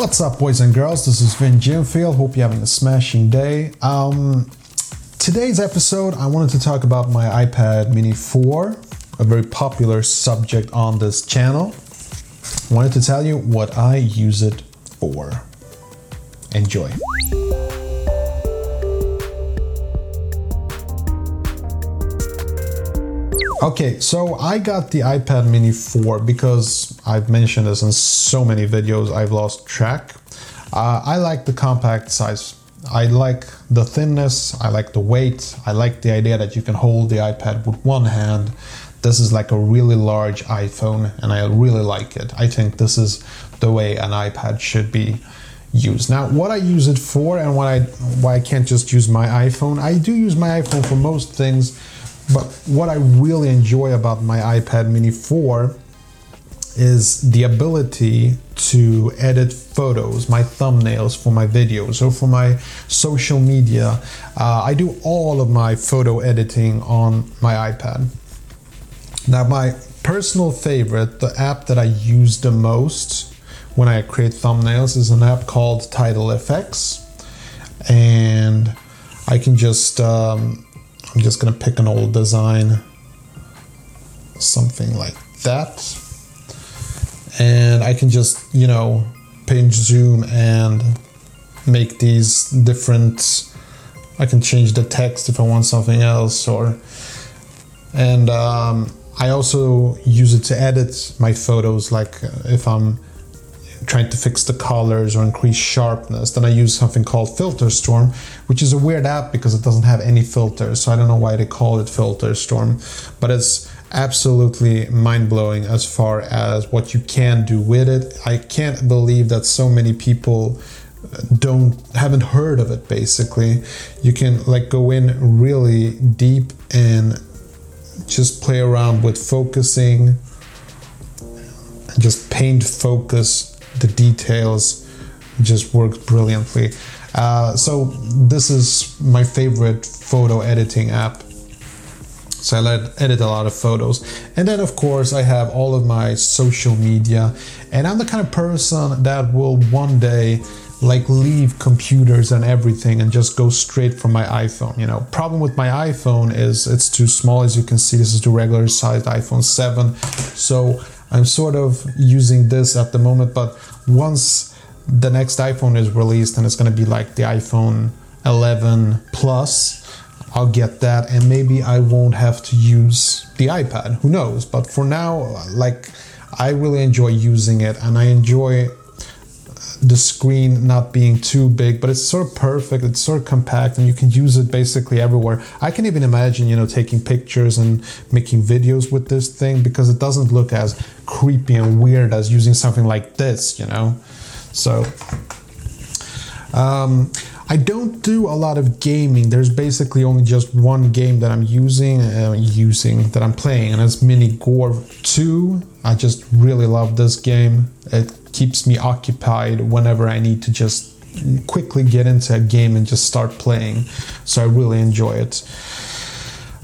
What's up, boys and girls? This is Vin Jimfield. Hope you're having a smashing day. Um, today's episode, I wanted to talk about my iPad Mini 4, a very popular subject on this channel. Wanted to tell you what I use it for. Enjoy. Okay, so I got the iPad Mini 4 because I've mentioned this in so many videos, I've lost track. Uh, I like the compact size. I like the thinness, I like the weight, I like the idea that you can hold the iPad with one hand. This is like a really large iPhone, and I really like it. I think this is the way an iPad should be used. Now, what I use it for, and why I why I can't just use my iPhone, I do use my iPhone for most things but what I really enjoy about my iPad Mini 4 is the ability to edit photos, my thumbnails for my videos or for my social media. Uh, I do all of my photo editing on my iPad. Now, my personal favorite, the app that I use the most when I create thumbnails, is an app called Title FX. And I can just um, I'm just gonna pick an old design, something like that. And I can just, you know, pinch zoom and make these different. I can change the text if I want something else, or and um, I also use it to edit my photos, like uh, if I'm trying to fix the colors or increase sharpness, then I use something called Filter Storm, which is a weird app because it doesn't have any filters. So I don't know why they call it Filter Storm, but it's absolutely mind blowing as far as what you can do with it. I can't believe that so many people don't haven't heard of it basically you can like go in really deep and just play around with focusing and just paint focus the details just works brilliantly. Uh, so this is my favorite photo editing app. So I edit a lot of photos. And then of course I have all of my social media. And I'm the kind of person that will one day like leave computers and everything and just go straight from my iPhone. You know, problem with my iPhone is it's too small as you can see. This is the regular sized iPhone 7. So I'm sort of using this at the moment, but once the next iPhone is released and it's going to be like the iPhone 11 Plus, I'll get that and maybe I won't have to use the iPad. Who knows? But for now, like, I really enjoy using it and I enjoy the screen not being too big, but it's sort of perfect. It's sort of compact, and you can use it basically everywhere. I can even imagine, you know, taking pictures and making videos with this thing because it doesn't look as creepy and weird as using something like this, you know. So, um, I don't do a lot of gaming. There's basically only just one game that I'm using, uh, using that I'm playing, and it's Mini Gore 2. I just really love this game. It keeps me occupied whenever I need to just quickly get into a game and just start playing. So I really enjoy it.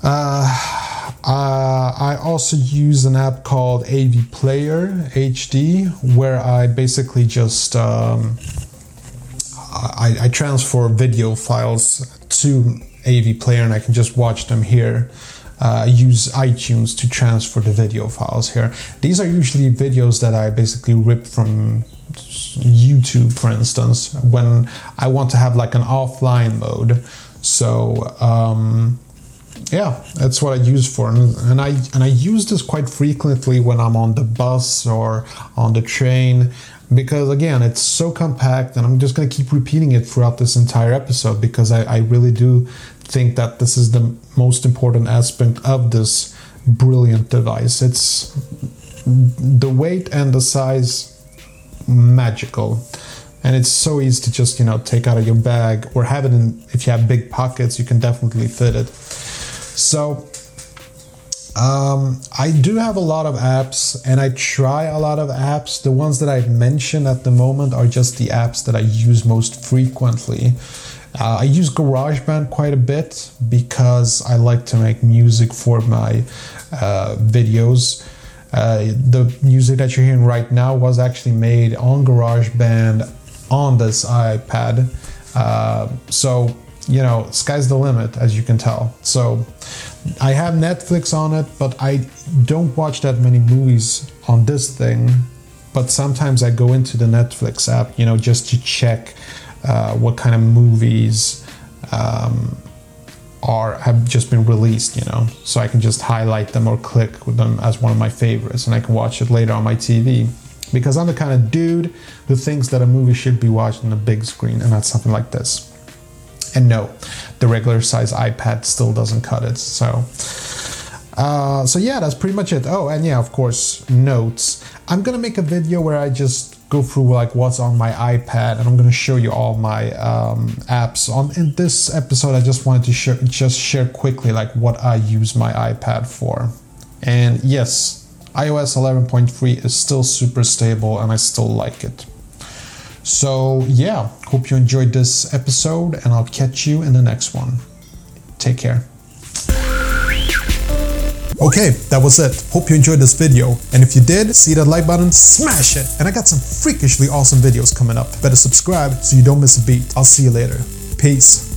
Uh, uh, I also use an app called AV Player HD, where I basically just um, I, I, transfer video files to AV Player, and I can just watch them here uh, use iTunes to transfer the video files here. These are usually videos that I basically rip from YouTube, for instance, when I want to have like an offline mode. So um, yeah, that's what I use for, and, and I and I use this quite frequently when I'm on the bus or on the train because again it's so compact and i'm just going to keep repeating it throughout this entire episode because I, I, really do think that this is the most important aspect of this brilliant device. It's the weight and the size magical. And it's so easy to just, you know, take out of your bag or have it in if you have big pockets, you can definitely fit it. So um, I do have a lot of apps and I try a lot of apps. The ones that I've mentioned at the moment are just the apps that I use most frequently. Uh, I use GarageBand quite a bit because I like to make music for my uh, videos. Uh, the music that you're hearing right now was actually made on GarageBand on this iPad. Uh, so, you know, sky's the limit, as you can tell. So, I have Netflix on it, but I don't watch that many movies on this thing. But sometimes I go into the Netflix app, you know, just to check uh, what kind of movies um, are have just been released, you know, so I can just highlight them or click with them as one of my favorites, and I can watch it later on my TV. Because I'm the kind of dude who thinks that a movie should be watched on a big screen and not something like this. And no, the regular size iPad still doesn't cut it. So, uh, so yeah, that's pretty much it. Oh, and yeah, of course, notes. I'm gonna make a video where I just go through like what's on my iPad, and I'm gonna show you all my um, apps. On in this episode, I just wanted to sh- just share quickly like what I use my iPad for. And yes, iOS 11.3 is still super stable, and I still like it. So yeah, hope you enjoyed this episode, and I'll catch you in the next one. Take care. Okay, that was it. Hope you enjoyed this video. And if you did, see that like button, smash it. And I got some freakishly awesome videos coming up. Better subscribe so you don't miss a beat. I'll see you later. Peace.